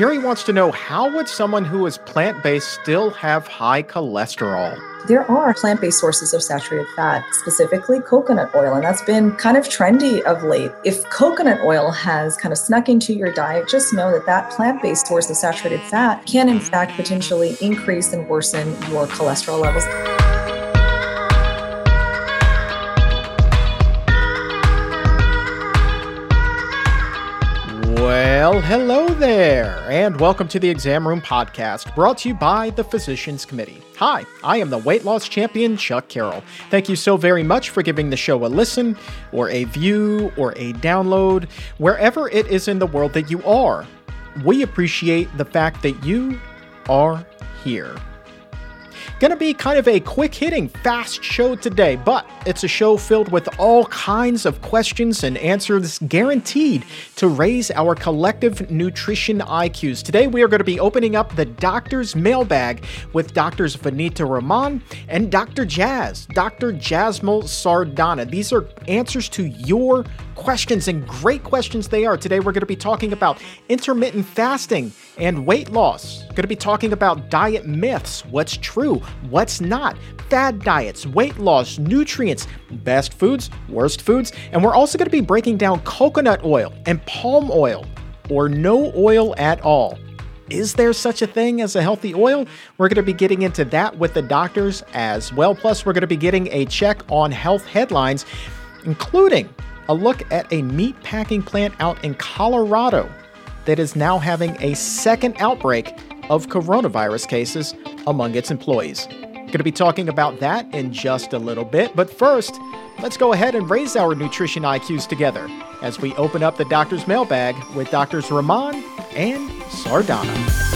Jerry wants to know how would someone who is plant-based still have high cholesterol? There are plant based sources of saturated fat, specifically coconut oil, and that's been kind of trendy of late. If coconut oil has kind of snuck into your diet, just know that that plant based source of saturated fat can, in mm-hmm. fact, potentially increase and worsen your cholesterol levels. Well, hello there, and welcome to the Exam Room Podcast, brought to you by the Physicians Committee. Hi, I am the weight loss champion, Chuck Carroll. Thank you so very much for giving the show a listen, or a view, or a download, wherever it is in the world that you are. We appreciate the fact that you are here. Gonna be kind of a quick hitting, fast show today, but it's a show filled with all kinds of questions and answers guaranteed to raise our collective nutrition IQs. Today, we are going to be opening up the doctor's mailbag with Doctors Vanita Rahman and Dr. Jazz, Dr. Jasmol Sardana. These are answers to your questions and great questions they are. Today, we're going to be talking about intermittent fasting and weight loss. Going to be talking about diet myths, what's true, what's not, fad diets, weight loss, nutrients, best foods, worst foods, and we're also going to be breaking down coconut oil and palm oil or no oil at all. Is there such a thing as a healthy oil? We're going to be getting into that with the doctors as well. Plus, we're going to be getting a check on health headlines, including a look at a meat packing plant out in Colorado that is now having a second outbreak of coronavirus cases among its employees. Going to be talking about that in just a little bit, but first, let's go ahead and raise our nutrition IQs together as we open up the doctor's mailbag with Doctors Rahman and Sardana.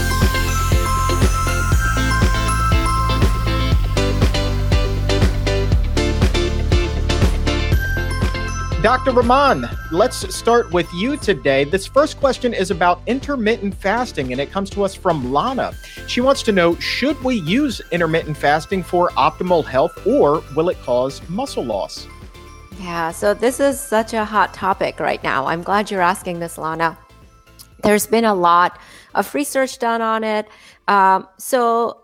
Dr. Rahman, let's start with you today. This first question is about intermittent fasting, and it comes to us from Lana. She wants to know Should we use intermittent fasting for optimal health, or will it cause muscle loss? Yeah, so this is such a hot topic right now. I'm glad you're asking this, Lana. There's been a lot of research done on it. Um, so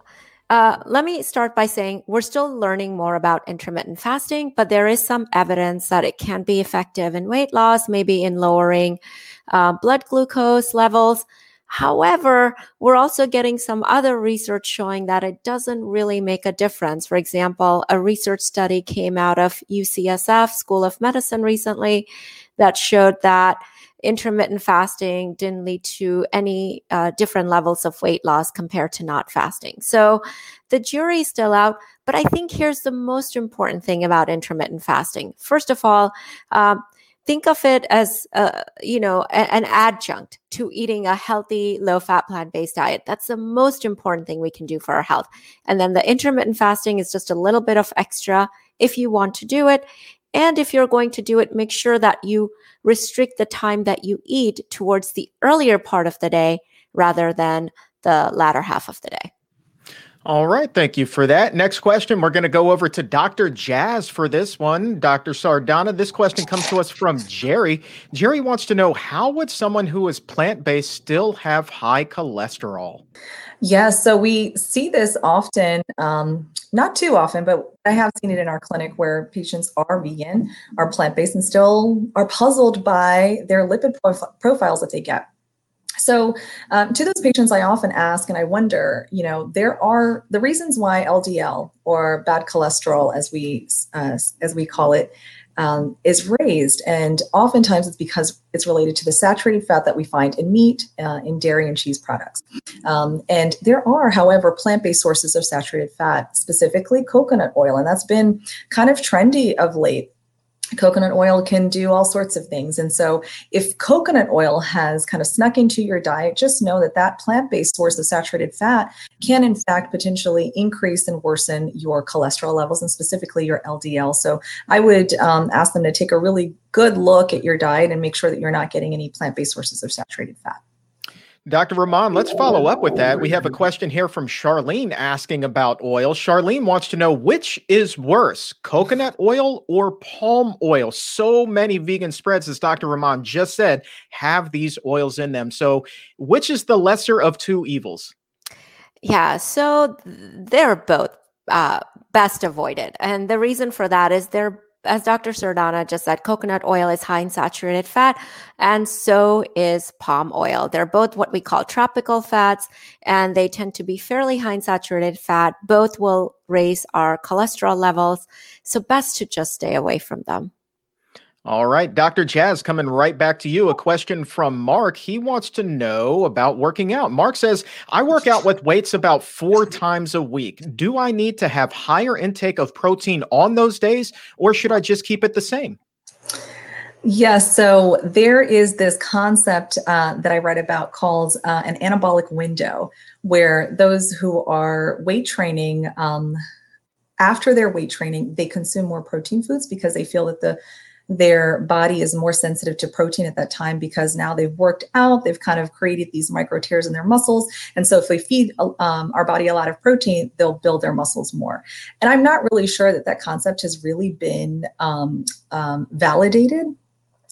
uh, let me start by saying we're still learning more about intermittent fasting, but there is some evidence that it can be effective in weight loss, maybe in lowering uh, blood glucose levels. However, we're also getting some other research showing that it doesn't really make a difference. For example, a research study came out of UCSF School of Medicine recently that showed that intermittent fasting didn't lead to any uh, different levels of weight loss compared to not fasting. So the jury's still out. But I think here's the most important thing about intermittent fasting. First of all, um, think of it as uh, you know an adjunct to eating a healthy low fat plant based diet that's the most important thing we can do for our health and then the intermittent fasting is just a little bit of extra if you want to do it and if you're going to do it, make sure that you restrict the time that you eat towards the earlier part of the day rather than the latter half of the day. All right, thank you for that. Next question, we're going to go over to Dr. Jazz for this one. Dr. Sardana, this question comes to us from Jerry. Jerry wants to know how would someone who is plant-based still have high cholesterol? Yeah, so we see this often, um, not too often, but I have seen it in our clinic where patients are vegan, are plant-based, and still are puzzled by their lipid prof- profiles that they get. So, um, to those patients, I often ask and I wonder, you know, there are the reasons why LDL or bad cholesterol, as we uh, as we call it, um, is raised, and oftentimes it's because it's related to the saturated fat that we find in meat, uh, in dairy, and cheese products. Um, and there are, however, plant-based sources of saturated fat, specifically coconut oil, and that's been kind of trendy of late coconut oil can do all sorts of things. And so, if coconut oil has kind of snuck into your diet, just know that that plant based source of saturated fat can, in fact, potentially increase and worsen your cholesterol levels and specifically your LDL. So, I would um, ask them to take a really good look at your diet and make sure that you're not getting any plant based sources of saturated fat. Dr. Rahman, let's follow up with that. We have a question here from Charlene asking about oil. Charlene wants to know which is worse, coconut oil or palm oil? So many vegan spreads, as Dr. Rahman just said, have these oils in them. So, which is the lesser of two evils? Yeah, so they're both uh, best avoided. And the reason for that is they're as Dr. Sardana just said, coconut oil is high in saturated fat, and so is palm oil. They're both what we call tropical fats, and they tend to be fairly high in saturated fat. Both will raise our cholesterol levels, so best to just stay away from them. All right, Dr. Jazz, coming right back to you. A question from Mark. He wants to know about working out. Mark says, I work out with weights about four times a week. Do I need to have higher intake of protein on those days, or should I just keep it the same? Yes, so there is this concept uh, that I read about called uh, an anabolic window, where those who are weight training, um, after their weight training, they consume more protein foods because they feel that the their body is more sensitive to protein at that time because now they've worked out, they've kind of created these micro tears in their muscles. And so if we feed um, our body a lot of protein, they'll build their muscles more. And I'm not really sure that that concept has really been um, um, validated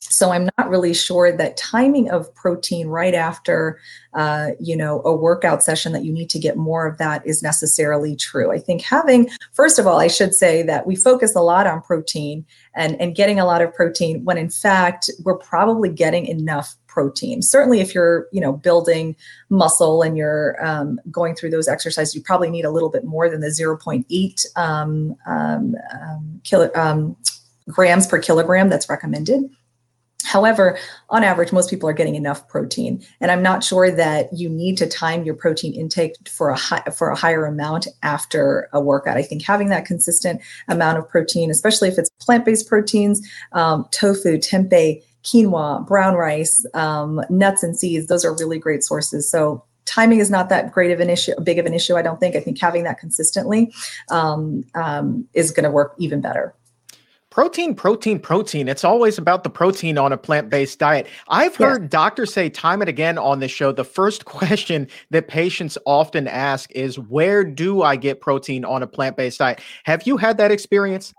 so i'm not really sure that timing of protein right after uh, you know a workout session that you need to get more of that is necessarily true. I think having first of all i should say that we focus a lot on protein and and getting a lot of protein when in fact we're probably getting enough protein. Certainly if you're you know building muscle and you're um, going through those exercises you probably need a little bit more than the 0.8 um, um, um kilo, um, grams per kilogram that's recommended However, on average, most people are getting enough protein, and I'm not sure that you need to time your protein intake for a high, for a higher amount after a workout. I think having that consistent amount of protein, especially if it's plant-based proteins, um, tofu, tempeh, quinoa, brown rice, um, nuts and seeds, those are really great sources. So timing is not that great of an issue, big of an issue. I don't think. I think having that consistently um, um is going to work even better. Protein, protein, protein. It's always about the protein on a plant based diet. I've heard yeah. doctors say time and again on this show the first question that patients often ask is, Where do I get protein on a plant based diet? Have you had that experience?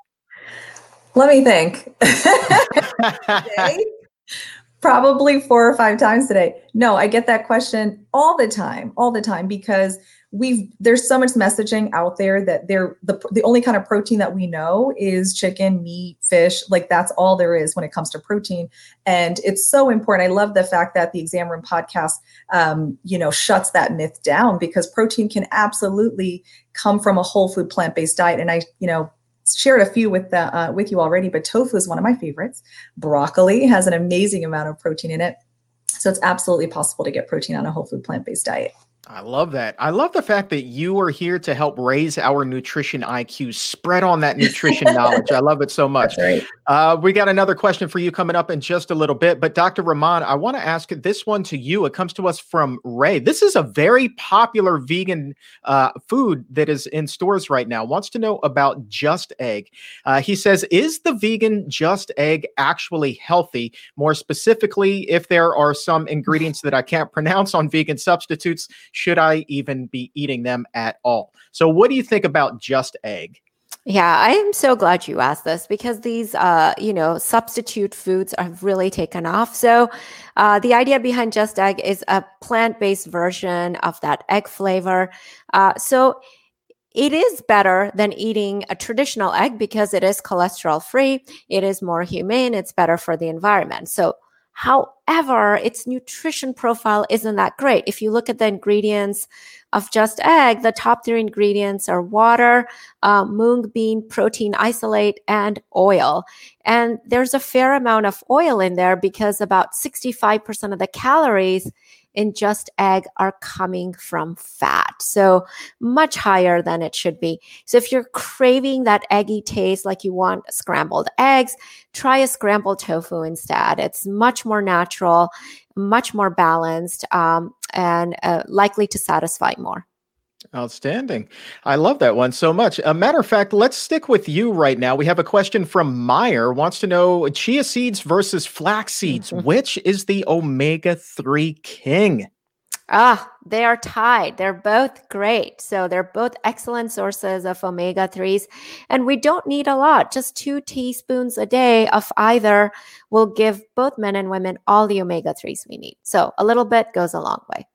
Let me think. Probably four or five times today. No, I get that question all the time, all the time because we've there's so much messaging out there that they're the the only kind of protein that we know is chicken, meat, fish. Like that's all there is when it comes to protein, and it's so important. I love the fact that the Exam Room podcast, um, you know, shuts that myth down because protein can absolutely come from a whole food plant based diet. And I, you know, shared a few with the, uh, with you already, but tofu is one of my favorites. Broccoli has an amazing amount of protein in it. So it's absolutely possible to get protein on a whole food plant based diet. I love that. I love the fact that you are here to help raise our nutrition IQ, spread on that nutrition knowledge. I love it so much. Right. Uh, we got another question for you coming up in just a little bit. But Dr. Rahman, I want to ask this one to you. It comes to us from Ray. This is a very popular vegan uh, food that is in stores right now. Wants to know about Just Egg. Uh, he says, Is the vegan Just Egg actually healthy? More specifically, if there are some ingredients that I can't pronounce on vegan substitutes, should I even be eating them at all? So, what do you think about Just Egg? Yeah, I am so glad you asked this because these, uh, you know, substitute foods have really taken off. So, uh, the idea behind Just Egg is a plant-based version of that egg flavor. Uh, so, it is better than eating a traditional egg because it is cholesterol free. It is more humane. It's better for the environment. So, However, its nutrition profile isn't that great. If you look at the ingredients of just egg, the top three ingredients are water, uh, mung bean protein isolate, and oil. And there's a fair amount of oil in there because about 65% of the calories in just egg are coming from fat. So much higher than it should be. So if you're craving that eggy taste, like you want scrambled eggs, try a scrambled tofu instead. It's much more natural, much more balanced, um, and uh, likely to satisfy more. Outstanding. I love that one so much. A matter of fact, let's stick with you right now. We have a question from Meyer wants to know chia seeds versus flax seeds. Mm-hmm. Which is the omega 3 king? Ah, they are tied. They're both great. So they're both excellent sources of omega 3s. And we don't need a lot. Just two teaspoons a day of either will give both men and women all the omega 3s we need. So a little bit goes a long way.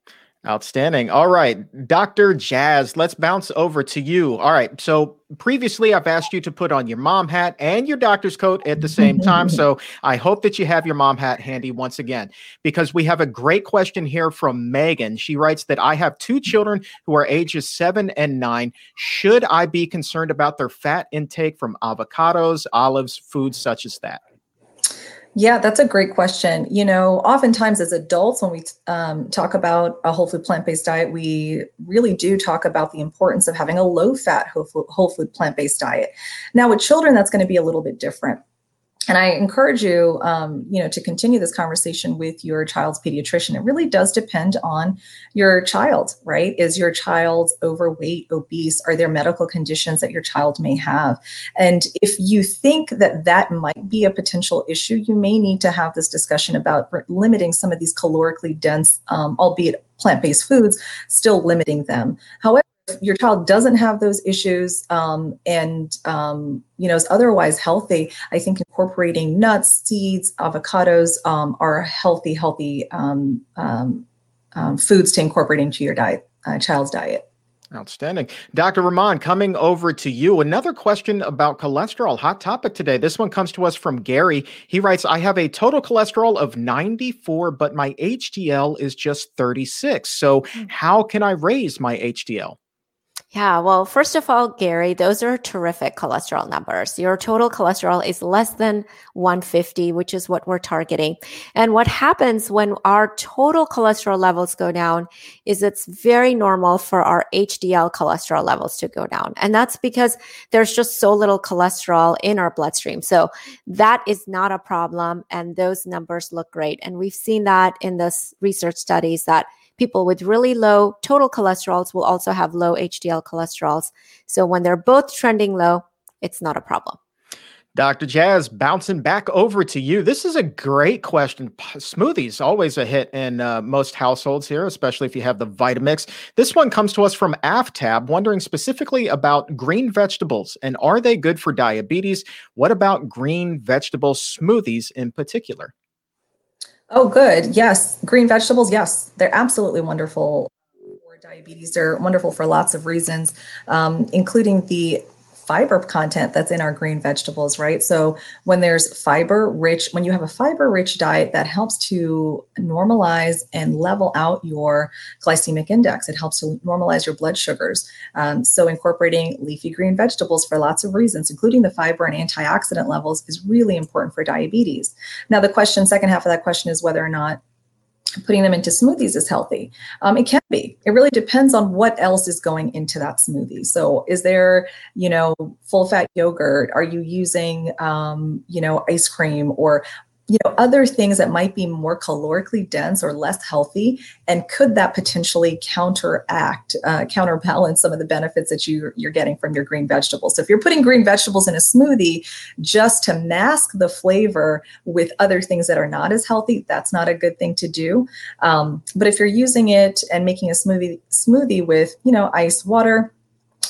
Outstanding. All right, Dr. Jazz, let's bounce over to you. All right, so previously I've asked you to put on your mom hat and your doctor's coat at the same time. So I hope that you have your mom hat handy once again, because we have a great question here from Megan. She writes that I have two children who are ages seven and nine. Should I be concerned about their fat intake from avocados, olives, foods such as that? Yeah, that's a great question. You know, oftentimes as adults, when we um, talk about a whole food plant based diet, we really do talk about the importance of having a low fat whole food, plant based diet. Now, with children, that's going to be a little bit different and I encourage you, um, you know, to continue this conversation with your child's pediatrician. It really does depend on your child, right? Is your child overweight, obese? Are there medical conditions that your child may have? And if you think that that might be a potential issue, you may need to have this discussion about limiting some of these calorically dense, um, albeit plant-based foods, still limiting them. However, your child doesn't have those issues um, and um, you know is otherwise healthy i think incorporating nuts seeds avocados um, are healthy healthy um, um, um, foods to incorporate into your diet uh, child's diet Outstanding. Dr. Rahman, coming over to you. Another question about cholesterol. Hot topic today. This one comes to us from Gary. He writes I have a total cholesterol of 94, but my HDL is just 36. So, hmm. how can I raise my HDL? Yeah, well, first of all, Gary, those are terrific cholesterol numbers. Your total cholesterol is less than 150, which is what we're targeting. And what happens when our total cholesterol levels go down is it's very normal for our HDL cholesterol levels to go down. And that's because there's just so little cholesterol in our bloodstream. So that is not a problem. And those numbers look great. And we've seen that in this research studies that people with really low total cholesterols will also have low HDL cholesterols. So when they're both trending low, it's not a problem. Dr. Jazz, bouncing back over to you. This is a great question. Smoothies always a hit in uh, most households here, especially if you have the Vitamix. This one comes to us from AFTAB, wondering specifically about green vegetables and are they good for diabetes? What about green vegetable smoothies in particular? Oh, good. Yes. Green vegetables. Yes. They're absolutely wonderful for diabetes. They're wonderful for lots of reasons, um, including the fiber content that's in our green vegetables, right? So when there's fiber rich, when you have a fiber rich diet, that helps to normalize and level out your glycemic index. It helps to normalize your blood sugars. Um, so incorporating leafy green vegetables for lots of reasons, including the fiber and antioxidant levels, is really important for diabetes. Now, the question, second half of that question is whether or not putting them into smoothies is healthy. Um, it can be. It really depends on what else is going into that smoothie. So, is there, you know, full fat yogurt? Are you using, um, you know, ice cream or you know other things that might be more calorically dense or less healthy and could that potentially counteract uh, counterbalance some of the benefits that you, you're getting from your green vegetables? So if you're putting green vegetables in a smoothie just to mask the flavor with other things that are not as healthy that's not a good thing to do. Um, but if you're using it and making a smoothie smoothie with you know ice water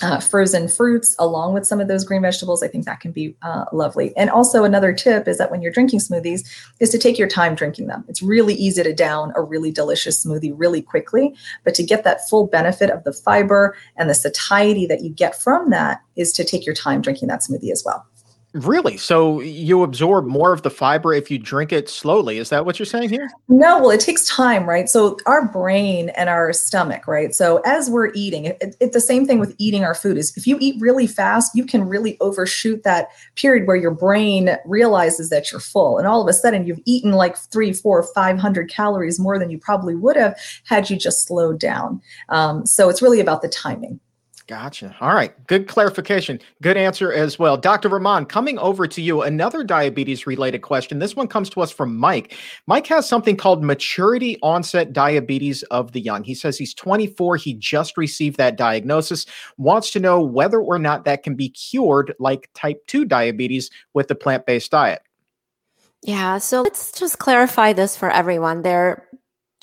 uh, frozen fruits along with some of those green vegetables i think that can be uh, lovely. And also another tip is that when you're drinking smoothies is to take your time drinking them. It's really easy to down a really delicious smoothie really quickly but to get that full benefit of the fiber and the satiety that you get from that is to take your time drinking that smoothie as well Really? So you absorb more of the fiber if you drink it slowly. Is that what you're saying here? No, well, it takes time, right? So our brain and our stomach, right? So as we're eating, it's it, the same thing with eating our food is if you eat really fast, you can really overshoot that period where your brain realizes that you're full. And all of a sudden you've eaten like three, four, 500 calories more than you probably would have had you just slowed down. Um, so it's really about the timing. Gotcha. All right. Good clarification. Good answer as well. Dr. Rahman, coming over to you, another diabetes related question. This one comes to us from Mike. Mike has something called maturity onset diabetes of the young. He says he's 24. He just received that diagnosis, wants to know whether or not that can be cured like type 2 diabetes with the plant based diet. Yeah. So let's just clarify this for everyone. There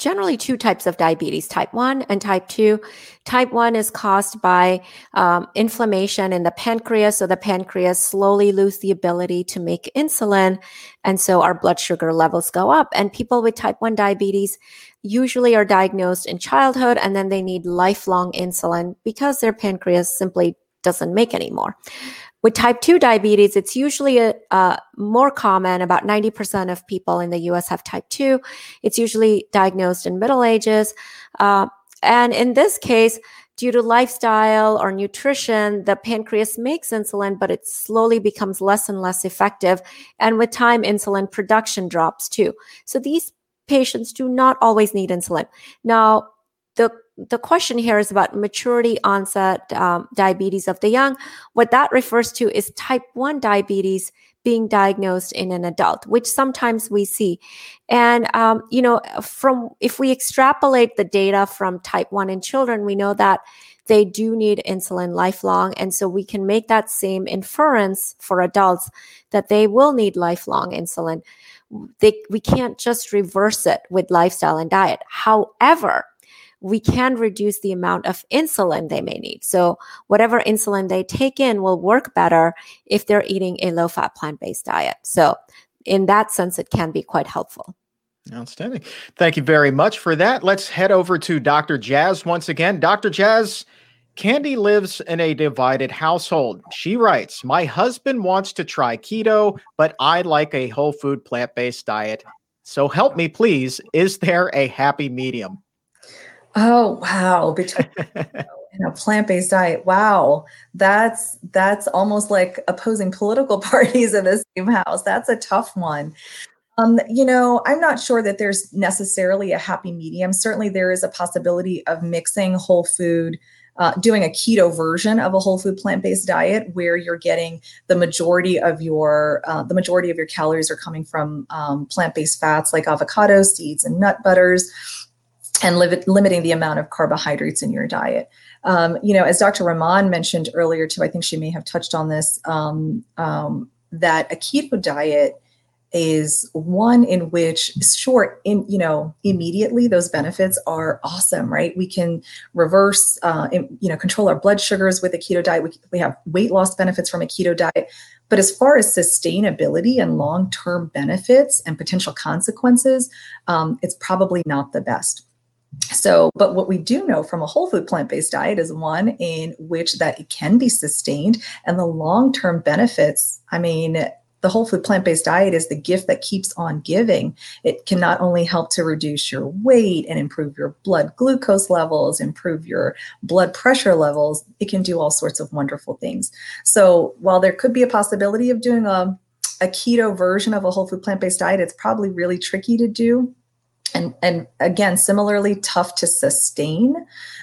generally two types of diabetes type 1 and type 2 type 1 is caused by um, inflammation in the pancreas so the pancreas slowly lose the ability to make insulin and so our blood sugar levels go up. And people with type 1 diabetes usually are diagnosed in childhood and then they need lifelong insulin because their pancreas simply doesn't make anymore with type 2 diabetes, it's usually a, uh, more common. About 90% of people in the US have type 2. It's usually diagnosed in middle ages. Uh, and in this case, due to lifestyle or nutrition, the pancreas makes insulin, but it slowly becomes less and less effective. And with time, insulin production drops too. So these patients do not always need insulin. Now, the the question here is about maturity onset um, diabetes of the young. What that refers to is type 1 diabetes being diagnosed in an adult, which sometimes we see. And, um, you know, from if we extrapolate the data from type 1 in children, we know that they do need insulin lifelong. And so we can make that same inference for adults that they will need lifelong insulin. They, we can't just reverse it with lifestyle and diet. However, we can reduce the amount of insulin they may need. So whatever insulin they take in will work better if they're eating a low fat plant based diet. So in that sense, it can be quite helpful. Outstanding. Thank you very much for that. Let's head over to Dr. Jazz once again. Dr. Jazz, Candy lives in a divided household. She writes, My husband wants to try keto, but I like a whole food plant based diet. So help me, please. Is there a happy medium? Oh wow! Between and a plant-based diet. Wow, that's that's almost like opposing political parties in the same house. That's a tough one. Um, you know, I'm not sure that there's necessarily a happy medium. Certainly, there is a possibility of mixing whole food. Uh, doing a keto version of a whole food plant-based diet where you're getting the majority of your uh, the majority of your calories are coming from um, plant-based fats like avocados seeds and nut butters and li- limiting the amount of carbohydrates in your diet. Um, you know, as Dr. Rahman mentioned earlier, too, I think she may have touched on this, um, um, that a keto diet is one in which short in you know immediately those benefits are awesome right we can reverse uh, you know control our blood sugars with a keto diet we, we have weight loss benefits from a keto diet but as far as sustainability and long-term benefits and potential consequences um, it's probably not the best so, but what we do know from a whole food plant based diet is one in which that it can be sustained and the long term benefits. I mean, the whole food plant based diet is the gift that keeps on giving. It can not only help to reduce your weight and improve your blood glucose levels, improve your blood pressure levels, it can do all sorts of wonderful things. So, while there could be a possibility of doing a a keto version of a whole food plant based diet, it's probably really tricky to do and, and again similarly tough to sustain.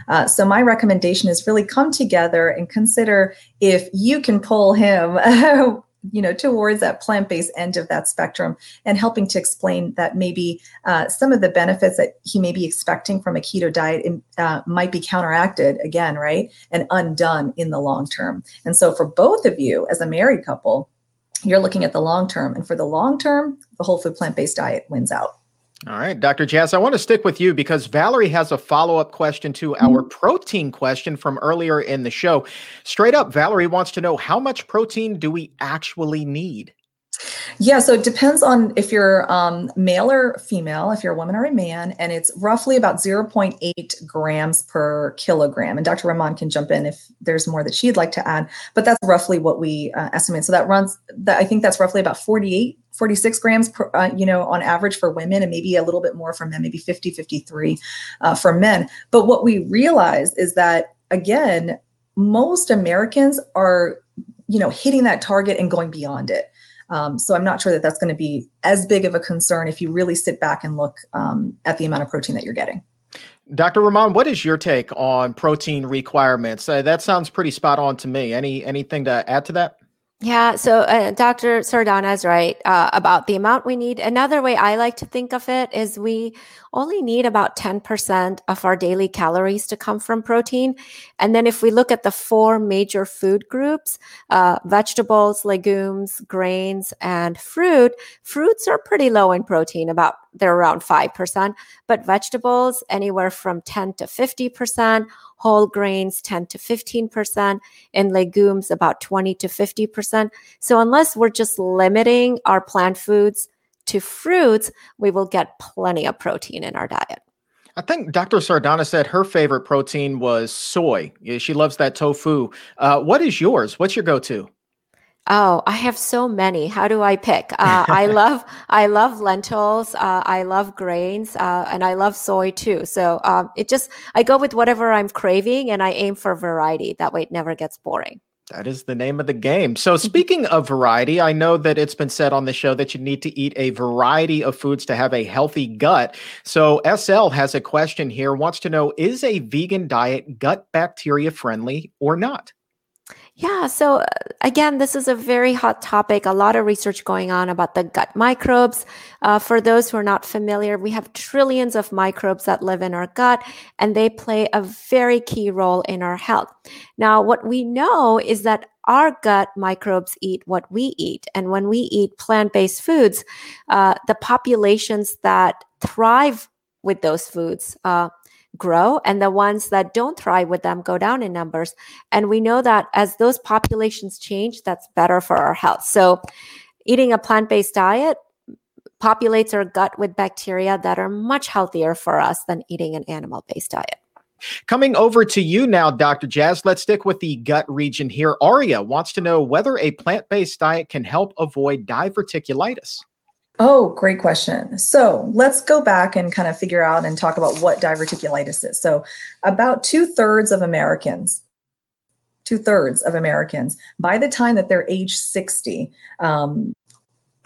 Uh, so my recommendation is really come together and consider if you can pull him you know towards that plant-based end of that spectrum and helping to explain that maybe uh, some of the benefits that he may be expecting from a keto diet uh, might be counteracted again right and undone in the long term. And so for both of you as a married couple you're looking at the long term. And for the long term the whole food plant-based diet wins out all right, Dr. Jazz, I want to stick with you because Valerie has a follow up question to our protein question from earlier in the show. Straight up, Valerie wants to know how much protein do we actually need? Yeah, so it depends on if you're um, male or female, if you're a woman or a man, and it's roughly about 0.8 grams per kilogram. And Dr. Rahman can jump in if there's more that she'd like to add, but that's roughly what we uh, estimate. So that runs, that I think that's roughly about 48 46 grams per, uh, you know on average for women and maybe a little bit more for men maybe 50 53 uh, for men but what we realize is that again most americans are you know hitting that target and going beyond it um, so i'm not sure that that's going to be as big of a concern if you really sit back and look um, at the amount of protein that you're getting Dr. Rahman, what is your take on protein requirements? Uh, that sounds pretty spot on to me. Any anything to add to that? Yeah, so uh, Dr. Sardana is right uh, about the amount we need. Another way I like to think of it is we only need about 10% of our daily calories to come from protein. And then if we look at the four major food groups uh, vegetables, legumes, grains, and fruit fruits are pretty low in protein, about they're around 5%, but vegetables anywhere from 10 to 50%, whole grains 10 to 15%, and legumes about 20 to 50%. So unless we're just limiting our plant foods to fruits, we will get plenty of protein in our diet. I think Dr. Sardana said her favorite protein was soy. She loves that tofu. Uh, what is yours? What's your go-to? Oh, I have so many. How do I pick? Uh, I love I love lentils. Uh, I love grains, uh, and I love soy too. So um, it just I go with whatever I'm craving, and I aim for variety. That way, it never gets boring. That is the name of the game. So, speaking of variety, I know that it's been said on the show that you need to eat a variety of foods to have a healthy gut. So, SL has a question here, wants to know Is a vegan diet gut bacteria friendly or not? Yeah. So, uh, again, this is a very hot topic. A lot of research going on about the gut microbes. Uh, for those who are not familiar, we have trillions of microbes that live in our gut, and they play a very key role in our health. Now, what we know is that our gut microbes eat what we eat. And when we eat plant based foods, uh, the populations that thrive with those foods uh, grow and the ones that don't thrive with them go down in numbers. And we know that as those populations change, that's better for our health. So eating a plant-based diet populates our gut with bacteria that are much healthier for us than eating an animal-based diet. Coming over to you now, Dr. Jazz, let's stick with the gut region here. Aria wants to know whether a plant based diet can help avoid diverticulitis. Oh, great question. So let's go back and kind of figure out and talk about what diverticulitis is. So, about two thirds of Americans, two thirds of Americans, by the time that they're age 60, um,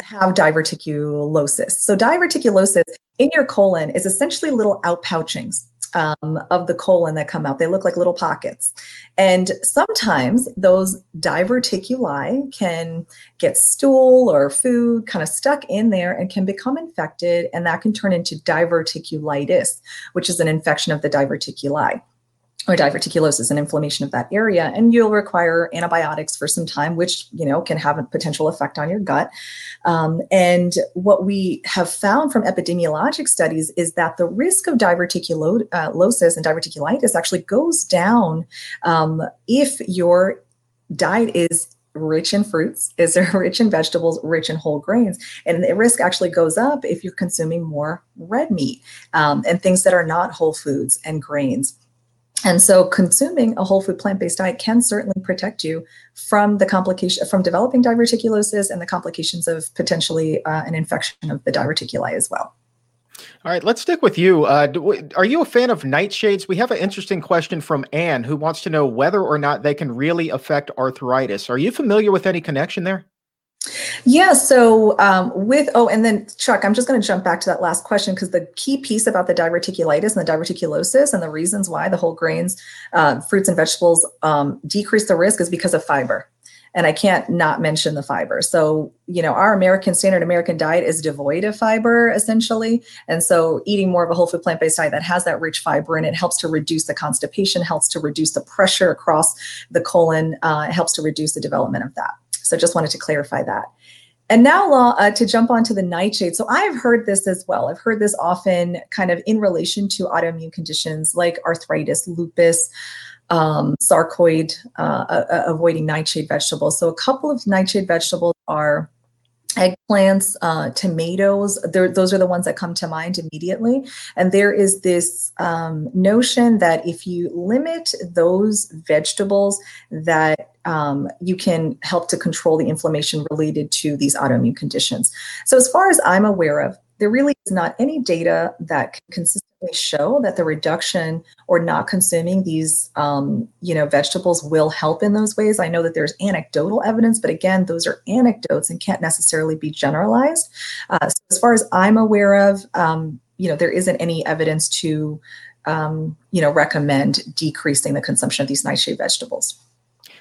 have diverticulosis. So, diverticulosis in your colon is essentially little outpouchings um, of the colon that come out. They look like little pockets. And sometimes those diverticuli can get stool or food kind of stuck in there and can become infected, and that can turn into diverticulitis, which is an infection of the diverticuli or diverticulosis and inflammation of that area and you'll require antibiotics for some time which you know can have a potential effect on your gut um, and what we have found from epidemiologic studies is that the risk of diverticulosis uh, and diverticulitis actually goes down um, if your diet is rich in fruits, is rich in vegetables, rich in whole grains. And the risk actually goes up if you're consuming more red meat um, and things that are not whole foods and grains. And so consuming a whole food plant-based diet can certainly protect you from the complication from developing diverticulosis and the complications of potentially uh, an infection of the diverticuli as well. All right, let's stick with you. Uh, are you a fan of nightshades? We have an interesting question from Anne who wants to know whether or not they can really affect arthritis. Are you familiar with any connection there? Yeah. So um, with oh, and then Chuck, I'm just going to jump back to that last question because the key piece about the diverticulitis and the diverticulosis and the reasons why the whole grains, uh, fruits and vegetables um, decrease the risk is because of fiber. And I can't not mention the fiber. So, you know, our American standard American diet is devoid of fiber essentially. And so eating more of a whole food plant-based diet that has that rich fiber and it helps to reduce the constipation, helps to reduce the pressure across the colon, uh, helps to reduce the development of that. So just wanted to clarify that. And now uh, to jump onto the nightshade. So I've heard this as well. I've heard this often kind of in relation to autoimmune conditions like arthritis, lupus, um, sarcoid, uh, uh, avoiding nightshade vegetables. So a couple of nightshade vegetables are eggplants, uh, tomatoes. those are the ones that come to mind immediately. And there is this um, notion that if you limit those vegetables, that um, you can help to control the inflammation related to these autoimmune conditions. So, as far as I'm aware of, there really is not any data that can show that the reduction or not consuming these um, you know vegetables will help in those ways. I know that there's anecdotal evidence but again those are anecdotes and can't necessarily be generalized. Uh, so as far as i'm aware of um, you know there isn't any evidence to um, you know recommend decreasing the consumption of these nightshade vegetables.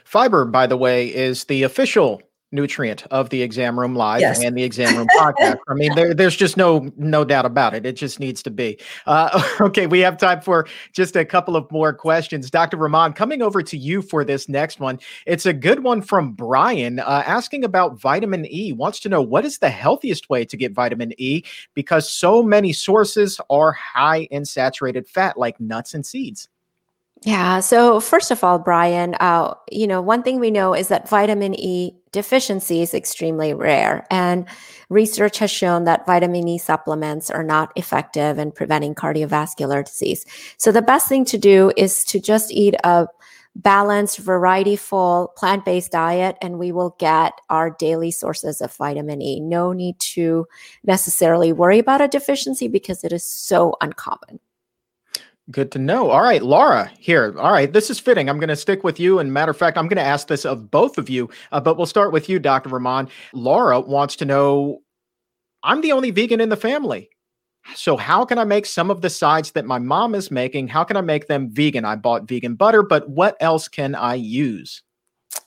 Fiber by the way is the official nutrient of the exam room live yes. and the exam room podcast. I mean, there, there's just no no doubt about it. It just needs to be. Uh, okay, we have time for just a couple of more questions. Dr. Rahman coming over to you for this next one. It's a good one from Brian uh, asking about vitamin E. Wants to know what is the healthiest way to get vitamin E because so many sources are high in saturated fat, like nuts and seeds. Yeah. So first of all, Brian, uh, you know, one thing we know is that vitamin E deficiency is extremely rare, and research has shown that vitamin E supplements are not effective in preventing cardiovascular disease. So the best thing to do is to just eat a balanced, variety full plant based diet, and we will get our daily sources of vitamin E. No need to necessarily worry about a deficiency because it is so uncommon. Good to know. All right, Laura, here. All right, this is fitting. I'm going to stick with you. And matter of fact, I'm going to ask this of both of you, uh, but we'll start with you, Dr. Rahman. Laura wants to know I'm the only vegan in the family. So, how can I make some of the sides that my mom is making? How can I make them vegan? I bought vegan butter, but what else can I use?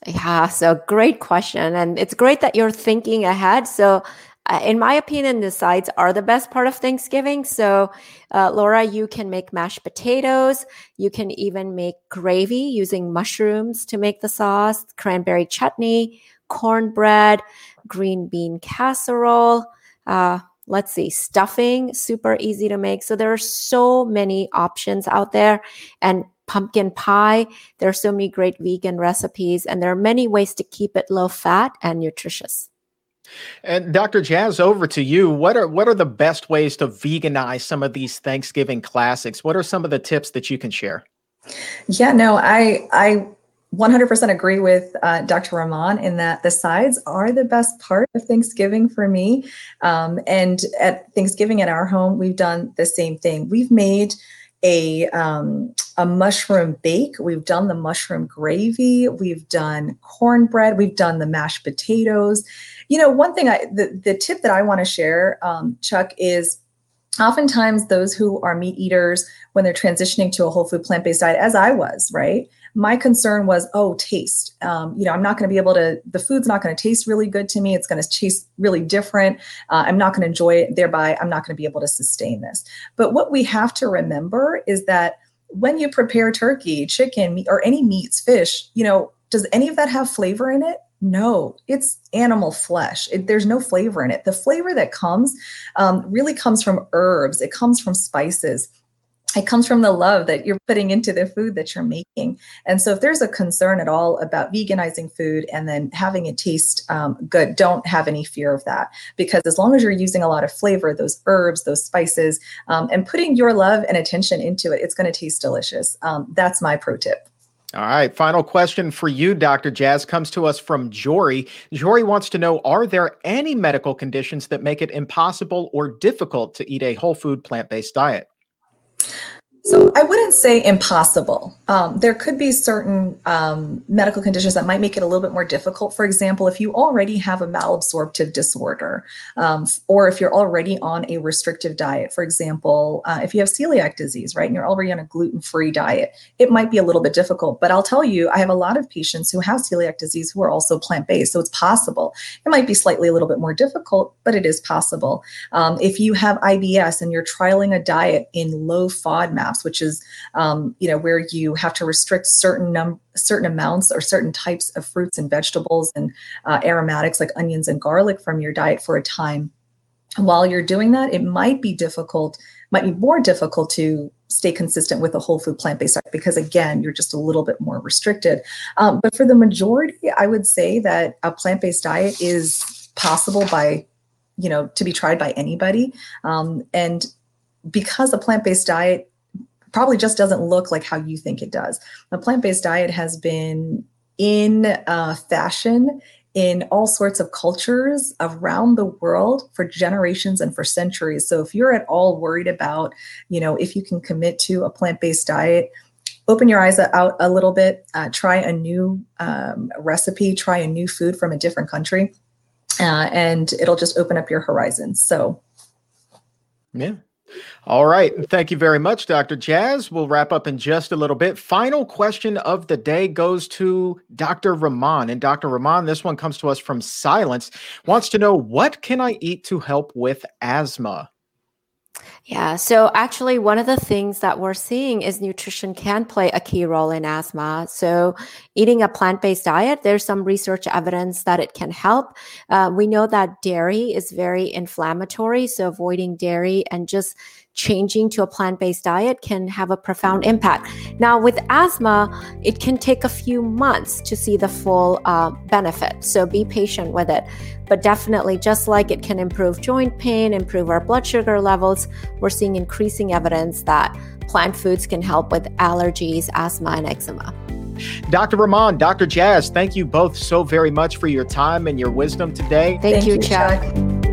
Yeah, so great question. And it's great that you're thinking ahead. So, uh, in my opinion, the sides are the best part of Thanksgiving. So, uh, Laura, you can make mashed potatoes. You can even make gravy using mushrooms to make the sauce, cranberry chutney, cornbread, green bean casserole. Uh, let's see, stuffing, super easy to make. So, there are so many options out there. And pumpkin pie, there are so many great vegan recipes, and there are many ways to keep it low fat and nutritious. And Dr. Jazz, over to you. What are what are the best ways to veganize some of these Thanksgiving classics? What are some of the tips that you can share? Yeah, no, I I 100% agree with uh, Dr. Rahman in that the sides are the best part of Thanksgiving for me. Um, and at Thanksgiving at our home, we've done the same thing. We've made a um, a mushroom bake. We've done the mushroom gravy. We've done cornbread. We've done the mashed potatoes. You know, one thing I the, the tip that I want to share, um, Chuck, is oftentimes those who are meat eaters when they're transitioning to a whole food plant-based diet as i was right? My concern was oh taste. Um, you know i'm not going to be able to the food's not going to taste really good to me. It's going to taste really different. Uh, i'm not going to enjoy it. Thereby i'm not going to be able to sustain this. But what we have to remember is that when you prepare turkey chicken or any meats fish you know does any of that have flavor in it no, it's animal flesh. It, there's no flavor in it. The flavor that comes um, really comes from herbs, it comes from spices. It comes from the love that you're putting into the food that you're making. And so, if there's a concern at all about veganizing food and then having it taste um, good, don't have any fear of that. Because as long as you're using a lot of flavor, those herbs, those spices, um, and putting your love and attention into it, it's going to taste delicious. Um, that's my pro tip. All right. Final question for you, Dr. Jazz, comes to us from Jory. Jory wants to know Are there any medical conditions that make it impossible or difficult to eat a whole food plant based diet? So I wouldn't say impossible. Um, there could be certain um, medical conditions that might make it a little bit more difficult. For example, if you already have a malabsorptive disorder, um, or if you're already on a restrictive diet, for example, uh, if you have celiac disease, right, and you're already on a gluten-free diet, it might be a little bit difficult. But I'll tell you, I have a lot of patients who have celiac disease who are also plant-based, so it's possible. It might be slightly a little bit more difficult, but it is possible. Um, if you have IBS and you're trialing a diet in low FODMAP which is um, you know where you have to restrict certain num- certain amounts or certain types of fruits and vegetables and uh, aromatics like onions and garlic from your diet for a time. And While you're doing that, it might be difficult, might be more difficult to stay consistent with a whole food plant based diet because again you're just a little bit more restricted um, but for the majority i would say that a plant based diet is possible by you know to be tried by anybody um, and because a plant based diet probably just doesn't look like how you think it does. The plant based diet has been in uh, fashion in all sorts of cultures around the world for generations and for centuries. So if you're at all worried about, you know, if you can commit to a plant based diet, open your eyes out a little bit, uh, try a new um, recipe, try a new food from a different country, uh, and it'll just open up your horizons. So, yeah, All right. Thank you very much, Dr. Jazz. We'll wrap up in just a little bit. Final question of the day goes to Dr. Rahman. And Dr. Rahman, this one comes to us from Silence, wants to know what can I eat to help with asthma? Yeah, so actually, one of the things that we're seeing is nutrition can play a key role in asthma. So, eating a plant based diet, there's some research evidence that it can help. Uh, we know that dairy is very inflammatory. So, avoiding dairy and just changing to a plant based diet can have a profound impact. Now, with asthma, it can take a few months to see the full uh, benefit. So be patient with it. But definitely, just like it can improve joint pain, improve our blood sugar levels, we're seeing increasing evidence that plant foods can help with allergies, asthma, and eczema. Dr. Rahman, Dr. Jazz, thank you both so very much for your time and your wisdom today. Thank, thank you, Chuck. Chuck.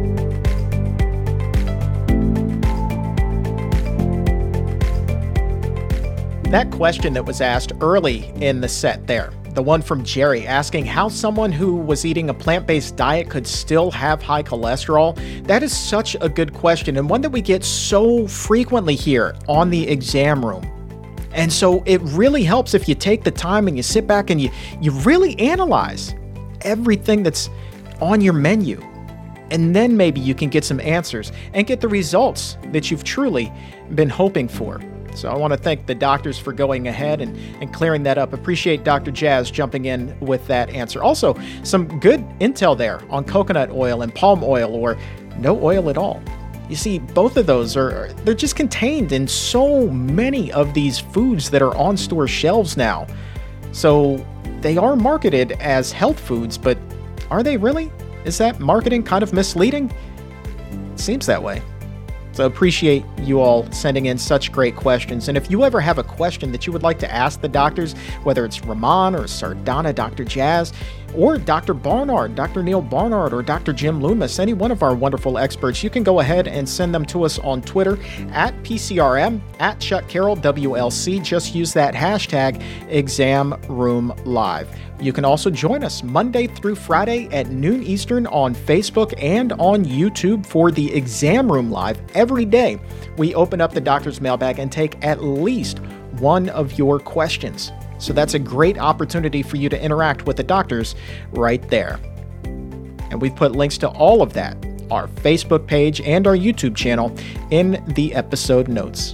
That question that was asked early in the set there, the one from Jerry asking how someone who was eating a plant based diet could still have high cholesterol, that is such a good question and one that we get so frequently here on the exam room. And so it really helps if you take the time and you sit back and you, you really analyze everything that's on your menu. And then maybe you can get some answers and get the results that you've truly been hoping for. So I want to thank the doctors for going ahead and, and clearing that up. Appreciate Dr. Jazz jumping in with that answer. Also, some good intel there on coconut oil and palm oil or no oil at all. You see, both of those are they're just contained in so many of these foods that are on store shelves now. So they are marketed as health foods, but are they really? Is that marketing kind of misleading? seems that way. So appreciate you all sending in such great questions. And if you ever have a question that you would like to ask the doctors, whether it's Rahman or Sardana, Dr. Jazz, or Dr. Barnard, Dr. Neil Barnard, or Dr. Jim Loomis, any one of our wonderful experts, you can go ahead and send them to us on Twitter at PCRM, at Chuck Carroll WLC. Just use that hashtag Exam Room Live. You can also join us Monday through Friday at noon Eastern on Facebook and on YouTube for the Exam Room Live every day. We open up the doctor's mailbag and take at least one of your questions. So that's a great opportunity for you to interact with the doctors right there. And we've put links to all of that, our Facebook page and our YouTube channel, in the episode notes.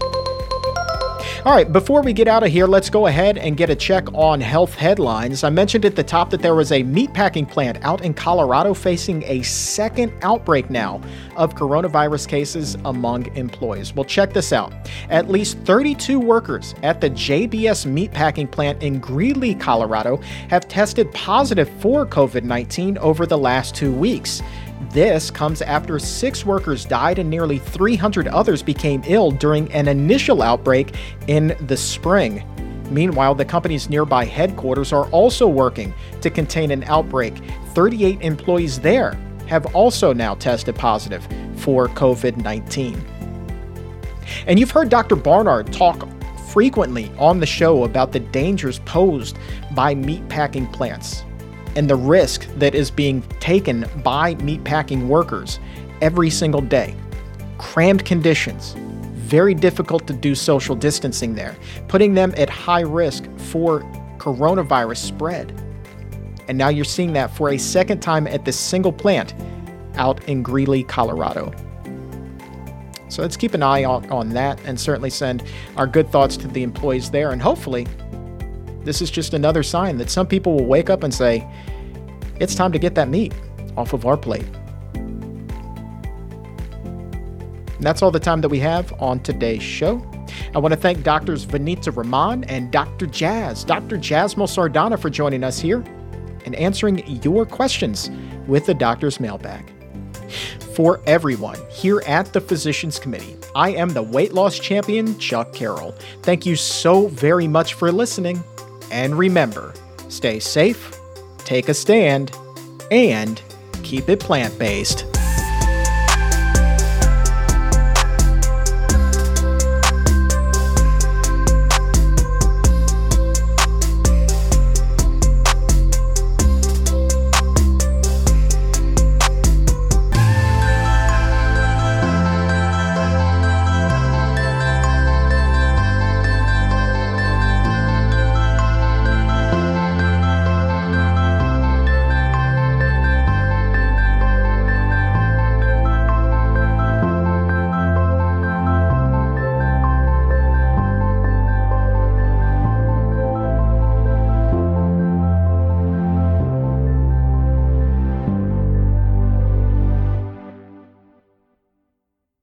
All right, before we get out of here, let's go ahead and get a check on health headlines. I mentioned at the top that there was a meatpacking plant out in Colorado facing a second outbreak now of coronavirus cases among employees. Well, check this out. At least 32 workers at the JBS meatpacking plant in Greeley, Colorado, have tested positive for COVID 19 over the last two weeks. This comes after six workers died and nearly 300 others became ill during an initial outbreak in the spring. Meanwhile, the company's nearby headquarters are also working to contain an outbreak. 38 employees there have also now tested positive for COVID 19. And you've heard Dr. Barnard talk frequently on the show about the dangers posed by meatpacking plants and the risk that is being taken by meatpacking workers every single day. Crammed conditions, very difficult to do social distancing there, putting them at high risk for coronavirus spread. And now you're seeing that for a second time at this single plant out in Greeley, Colorado. So let's keep an eye out on that and certainly send our good thoughts to the employees there. And hopefully, this is just another sign that some people will wake up and say, it's time to get that meat off of our plate. And that's all the time that we have on today's show. I want to thank Doctors Vanita Rahman and Dr. Jazz, Dr. Jasmol Sardana for joining us here and answering your questions with the doctor's mailbag. For everyone here at the Physicians Committee, I am the weight loss champion, Chuck Carroll. Thank you so very much for listening. And remember, stay safe, take a stand, and keep it plant based.